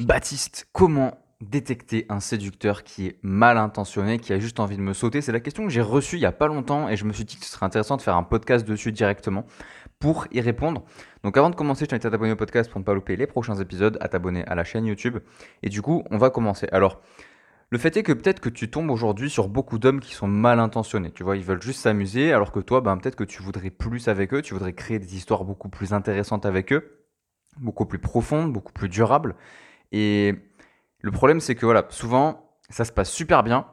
Baptiste, comment détecter un séducteur qui est mal intentionné, qui a juste envie de me sauter? C'est la question que j'ai reçue il y a pas longtemps et je me suis dit que ce serait intéressant de faire un podcast dessus directement pour y répondre. Donc avant de commencer, je t'invite à t'abonner au podcast pour ne pas louper les prochains épisodes, à t'abonner à la chaîne YouTube. Et du coup, on va commencer. Alors, le fait est que peut-être que tu tombes aujourd'hui sur beaucoup d'hommes qui sont mal intentionnés. Tu vois, ils veulent juste s'amuser, alors que toi, ben, peut-être que tu voudrais plus avec eux, tu voudrais créer des histoires beaucoup plus intéressantes avec eux, beaucoup plus profondes, beaucoup plus durables. Et le problème, c'est que voilà, souvent, ça se passe super bien.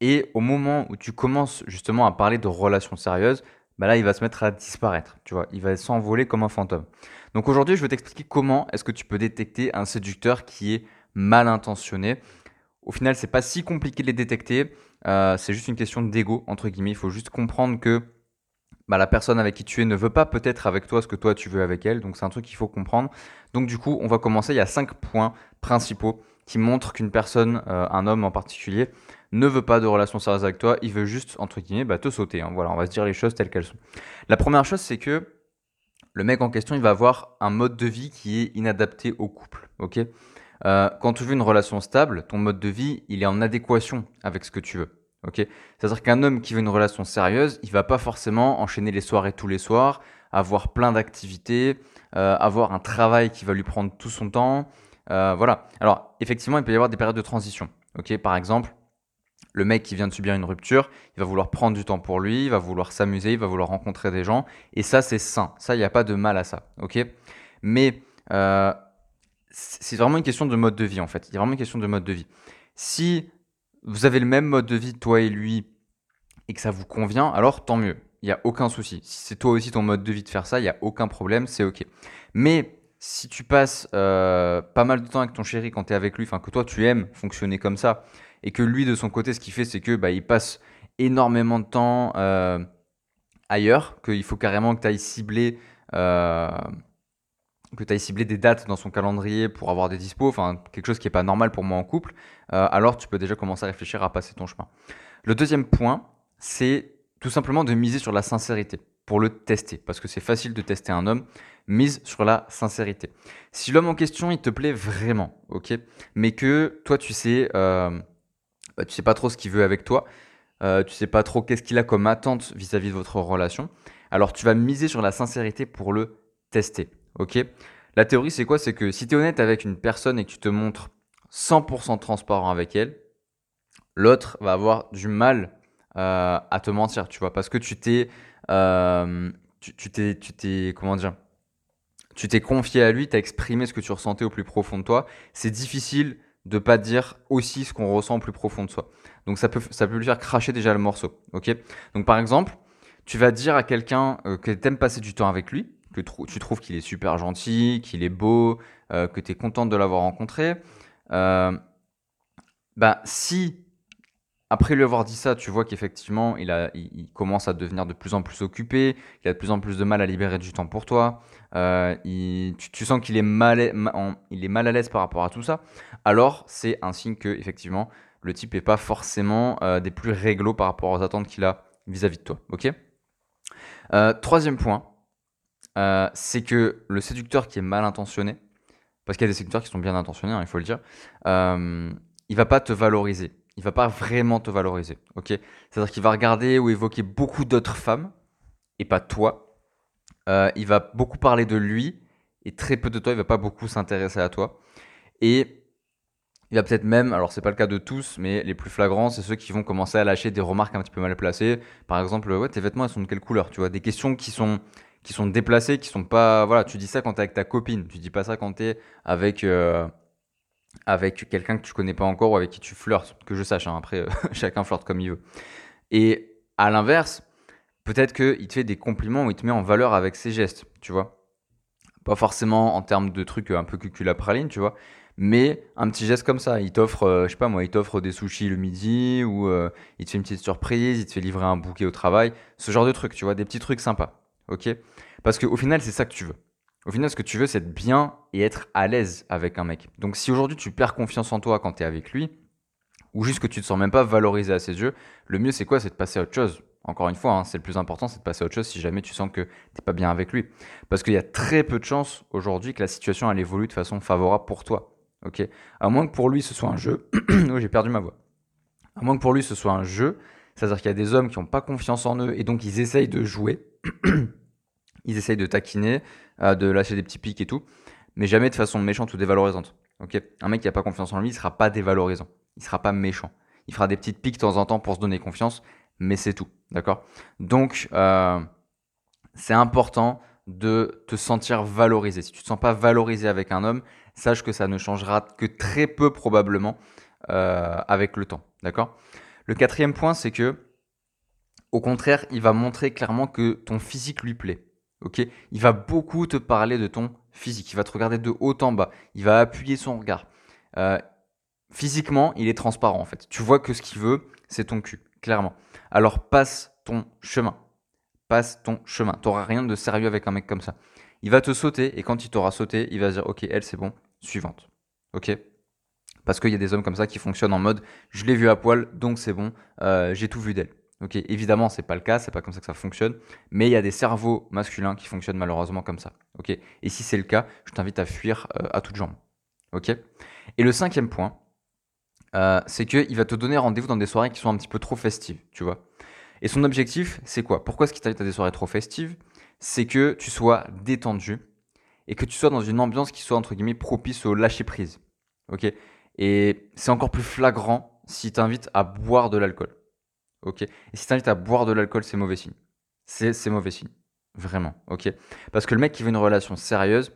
Et au moment où tu commences justement à parler de relations sérieuses, bah là, il va se mettre à disparaître. Tu vois, il va s'envoler comme un fantôme. Donc aujourd'hui, je vais t'expliquer comment est-ce que tu peux détecter un séducteur qui est mal intentionné. Au final, c'est pas si compliqué de les détecter. Euh, c'est juste une question d'ego entre guillemets. Il faut juste comprendre que bah, la personne avec qui tu es ne veut pas peut-être avec toi ce que toi tu veux avec elle. Donc c'est un truc qu'il faut comprendre. Donc du coup, on va commencer. Il y a cinq points principaux qui montrent qu'une personne, euh, un homme en particulier, ne veut pas de relation sérieuse avec toi. Il veut juste, entre guillemets, bah, te sauter. Hein. Voilà, on va se dire les choses telles qu'elles sont. La première chose, c'est que le mec en question, il va avoir un mode de vie qui est inadapté au couple. Ok? Euh, Quand tu veux une relation stable, ton mode de vie, il est en adéquation avec ce que tu veux. Ok C'est-à-dire qu'un homme qui veut une relation sérieuse, il va pas forcément enchaîner les soirées tous les soirs, avoir plein d'activités, euh, avoir un travail qui va lui prendre tout son temps. Euh, voilà. Alors, effectivement, il peut y avoir des périodes de transition. Ok Par exemple, le mec qui vient de subir une rupture, il va vouloir prendre du temps pour lui, il va vouloir s'amuser, il va vouloir rencontrer des gens. Et ça, c'est sain. Ça, il n'y a pas de mal à ça. Ok Mais euh, c'est vraiment une question de mode de vie, en fait. Il y a vraiment une question de mode de vie. Si vous avez le même mode de vie, toi et lui, et que ça vous convient, alors tant mieux. Il n'y a aucun souci. Si c'est toi aussi ton mode de vie de faire ça, il n'y a aucun problème, c'est ok. Mais si tu passes euh, pas mal de temps avec ton chéri quand tu es avec lui, enfin que toi tu aimes fonctionner comme ça, et que lui de son côté, ce qu'il fait, c'est que bah, il passe énormément de temps euh, ailleurs, qu'il faut carrément que tu ailles cibler. Euh, que tu ailles cibler des dates dans son calendrier pour avoir des dispos, enfin quelque chose qui n'est pas normal pour moi en couple, euh, alors tu peux déjà commencer à réfléchir à passer ton chemin. Le deuxième point, c'est tout simplement de miser sur la sincérité pour le tester, parce que c'est facile de tester un homme, mise sur la sincérité. Si l'homme en question, il te plaît vraiment, ok, mais que toi tu sais, euh, bah, tu sais pas trop ce qu'il veut avec toi, euh, tu sais pas trop qu'est-ce qu'il a comme attente vis-à-vis de votre relation, alors tu vas miser sur la sincérité pour le tester. Ok. La théorie, c'est quoi? C'est que si tu es honnête avec une personne et que tu te montres 100% transparent avec elle, l'autre va avoir du mal euh, à te mentir, tu vois, parce que tu t'es, euh, tu, t'es, tu t'es, comment dire, tu t'es confié à lui, tu as exprimé ce que tu ressentais au plus profond de toi. C'est difficile de pas dire aussi ce qu'on ressent au plus profond de soi. Donc ça peut, ça peut lui faire cracher déjà le morceau, ok? Donc par exemple, tu vas dire à quelqu'un euh, que tu aimes passer du temps avec lui, que tu trouves qu'il est super gentil, qu'il est beau, euh, que tu es contente de l'avoir rencontré, euh, bah, si après lui avoir dit ça, tu vois qu'effectivement il, il, commence à devenir de plus en plus occupé, qu'il a de plus en plus de mal à libérer du temps pour toi, euh, tu, sens qu'il est, mal, il est mal à l'aise par rapport à tout ça, alors c'est un signe que effectivement le type n'est pas forcément des plus réglo par rapport aux attentes qu'il a vis-à-vis de toi. Troisième point, euh, c'est que le séducteur qui est mal intentionné, parce qu'il y a des séducteurs qui sont bien intentionnés, hein, il faut le dire, euh, il va pas te valoriser. Il va pas vraiment te valoriser, ok? C'est-à-dire qu'il va regarder ou évoquer beaucoup d'autres femmes et pas toi. Euh, il va beaucoup parler de lui et très peu de toi. Il va pas beaucoup s'intéresser à toi. Et il va peut-être même, alors c'est pas le cas de tous, mais les plus flagrants, c'est ceux qui vont commencer à lâcher des remarques un petit peu mal placées. Par exemple, tes vêtements, ils sont de quelle couleur Tu vois, des questions qui sont qui sont déplacés, qui sont pas. Voilà, tu dis ça quand t'es avec ta copine, tu dis pas ça quand t'es avec. Euh, avec quelqu'un que tu connais pas encore ou avec qui tu flirtes, que je sache, hein, après euh, chacun flirte comme il veut. Et à l'inverse, peut-être qu'il te fait des compliments ou il te met en valeur avec ses gestes, tu vois. Pas forcément en termes de trucs un peu cuculapraline, tu vois, mais un petit geste comme ça. Il t'offre, euh, je sais pas moi, il t'offre des sushis le midi ou il te fait une petite surprise, il te fait livrer un bouquet au travail, ce genre de trucs, tu vois, des petits trucs sympas ok? Parce qu'au final, c'est ça que tu veux. Au final, ce que tu veux, c'est être bien et être à l'aise avec un mec. Donc, si aujourd'hui tu perds confiance en toi quand tu es avec lui, ou juste que tu te sens même pas valorisé à ses yeux, le mieux c'est quoi? C'est de passer à autre chose. Encore une fois, hein, c'est le plus important, c'est de passer à autre chose si jamais tu sens que tu n'es pas bien avec lui. Parce qu'il y a très peu de chances aujourd'hui que la situation évolue de façon favorable pour toi. À moins que pour lui ce soit un jeu. oh, j'ai perdu ma voix. À moins que pour lui ce soit un jeu, c'est-à-dire qu'il y a des hommes qui n'ont pas confiance en eux et donc ils essayent de jouer. Ils essayent de taquiner, euh, de lâcher des petits pics et tout, mais jamais de façon méchante ou dévalorisante. Un mec qui n'a pas confiance en lui, il sera pas dévalorisant. Il sera pas méchant. Il fera des petites piques de temps en temps pour se donner confiance, mais c'est tout. D'accord? Donc, euh, c'est important de te sentir valorisé. Si tu ne te sens pas valorisé avec un homme, sache que ça ne changera que très peu probablement euh, avec le temps. D'accord? Le quatrième point, c'est que, au contraire, il va montrer clairement que ton physique lui plaît. Il va beaucoup te parler de ton physique. Il va te regarder de haut en bas. Il va appuyer son regard. Euh, physiquement, il est transparent en fait. Tu vois que ce qu'il veut, c'est ton cul, clairement. Alors passe ton chemin. Passe ton chemin. Tu n'auras rien de sérieux avec un mec comme ça. Il va te sauter et quand il t'aura sauté, il va se dire Ok, elle, c'est bon, suivante. Ok? Parce qu'il y a des hommes comme ça qui fonctionnent en mode Je l'ai vu à poil, donc c'est bon, euh, j'ai tout vu d'elle. Ok, évidemment, c'est pas le cas, c'est pas comme ça que ça fonctionne, mais il y a des cerveaux masculins qui fonctionnent malheureusement comme ça. Ok, et si c'est le cas, je t'invite à fuir euh, à toutes jambes. Ok? Et le cinquième point, euh, c'est qu'il va te donner rendez-vous dans des soirées qui sont un petit peu trop festives, tu vois? Et son objectif, c'est quoi? Pourquoi est-ce qu'il t'invite à des soirées trop festives? C'est que tu sois détendu et que tu sois dans une ambiance qui soit entre guillemets propice au lâcher prise. Ok? Et c'est encore plus flagrant s'il t'invite à boire de l'alcool. Ok. Et si t'invites à boire de l'alcool, c'est mauvais signe. C'est mauvais signe. Vraiment. Ok. Parce que le mec qui veut une relation sérieuse,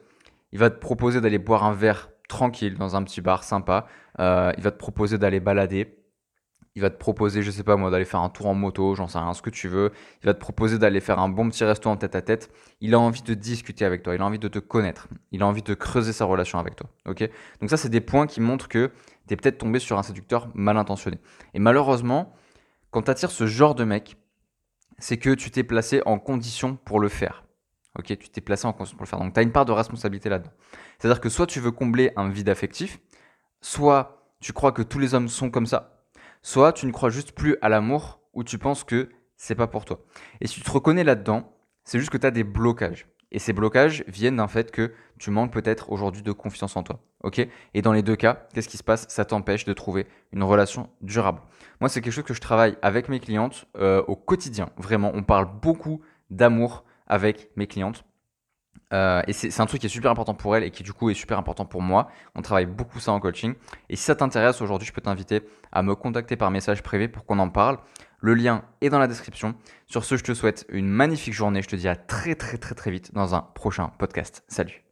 il va te proposer d'aller boire un verre tranquille dans un petit bar sympa. Euh, il va te proposer d'aller balader. Il va te proposer, je sais pas moi, d'aller faire un tour en moto, j'en sais rien, ce que tu veux. Il va te proposer d'aller faire un bon petit resto en tête à tête. Il a envie de discuter avec toi, il a envie de te connaître, il a envie de creuser sa relation avec toi. Ok Donc ça, c'est des points qui montrent que tu es peut-être tombé sur un séducteur mal intentionné. Et malheureusement, quand tu attires ce genre de mec, c'est que tu t'es placé en condition pour le faire. Ok, tu t'es placé en condition pour le faire. Donc tu as une part de responsabilité là-dedans. C'est-à-dire que soit tu veux combler un vide affectif, soit tu crois que tous les hommes sont comme ça, soit tu ne crois juste plus à l'amour ou tu penses que c'est pas pour toi. Et si tu te reconnais là-dedans, c'est juste que tu as des blocages. Et ces blocages viennent d'un fait que tu manques peut-être aujourd'hui de confiance en toi. ok? Et dans les deux cas, qu'est-ce qui se passe? Ça t'empêche de trouver une relation durable. Moi, c'est quelque chose que je travaille avec mes clientes euh, au quotidien. Vraiment, on parle beaucoup d'amour avec mes clientes. Euh, et c'est un truc qui est super important pour elles et qui du coup est super important pour moi. On travaille beaucoup ça en coaching. Et si ça t'intéresse aujourd'hui, je peux t'inviter à me contacter par message privé pour qu'on en parle. Le lien est dans la description. Sur ce, je te souhaite une magnifique journée. Je te dis à très très très très vite dans un prochain podcast. Salut